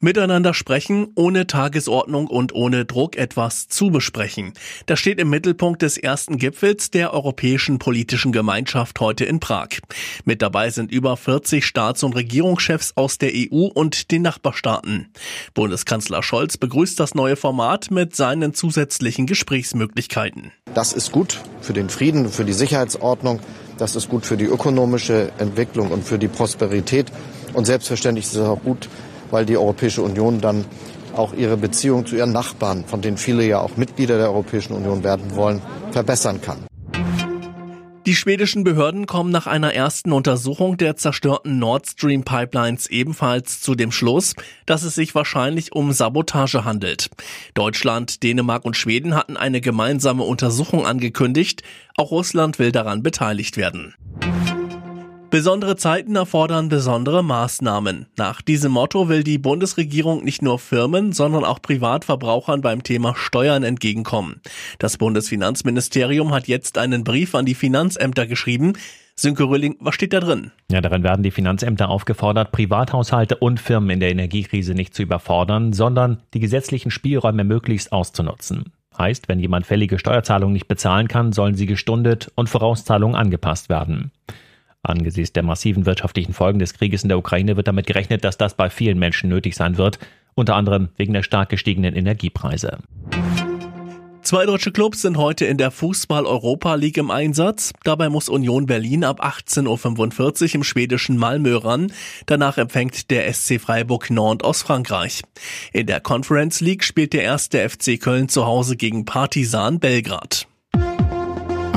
Miteinander sprechen, ohne Tagesordnung und ohne Druck etwas zu besprechen. Das steht im Mittelpunkt des ersten Gipfels der Europäischen Politischen Gemeinschaft heute in Prag. Mit dabei sind über 40 Staats- und Regierungschefs aus der EU und den Nachbarstaaten. Bundeskanzler Scholz begrüßt das neue Format mit seinen zusätzlichen Gesprächsmöglichkeiten. Das ist gut für den Frieden, für die Sicherheitsordnung. Das ist gut für die ökonomische Entwicklung und für die Prosperität. Und selbstverständlich ist es auch gut weil die Europäische Union dann auch ihre Beziehung zu ihren Nachbarn, von denen viele ja auch Mitglieder der Europäischen Union werden wollen, verbessern kann. Die schwedischen Behörden kommen nach einer ersten Untersuchung der zerstörten Nord Stream Pipelines ebenfalls zu dem Schluss, dass es sich wahrscheinlich um Sabotage handelt. Deutschland, Dänemark und Schweden hatten eine gemeinsame Untersuchung angekündigt. Auch Russland will daran beteiligt werden. Besondere Zeiten erfordern besondere Maßnahmen. Nach diesem Motto will die Bundesregierung nicht nur Firmen, sondern auch Privatverbrauchern beim Thema Steuern entgegenkommen. Das Bundesfinanzministerium hat jetzt einen Brief an die Finanzämter geschrieben. Sönke Röhling, was steht da drin? Ja, darin werden die Finanzämter aufgefordert, Privathaushalte und Firmen in der Energiekrise nicht zu überfordern, sondern die gesetzlichen Spielräume möglichst auszunutzen. Heißt, wenn jemand fällige Steuerzahlungen nicht bezahlen kann, sollen sie gestundet und Vorauszahlungen angepasst werden. Angesichts der massiven wirtschaftlichen Folgen des Krieges in der Ukraine wird damit gerechnet, dass das bei vielen Menschen nötig sein wird, unter anderem wegen der stark gestiegenen Energiepreise. Zwei deutsche Clubs sind heute in der Fußball-Europa League im Einsatz. Dabei muss Union Berlin ab 18.45 Uhr im schwedischen Malmö ran. Danach empfängt der SC Freiburg Nantes aus Frankreich. In der Conference League spielt der erste FC Köln zu Hause gegen Partisan Belgrad.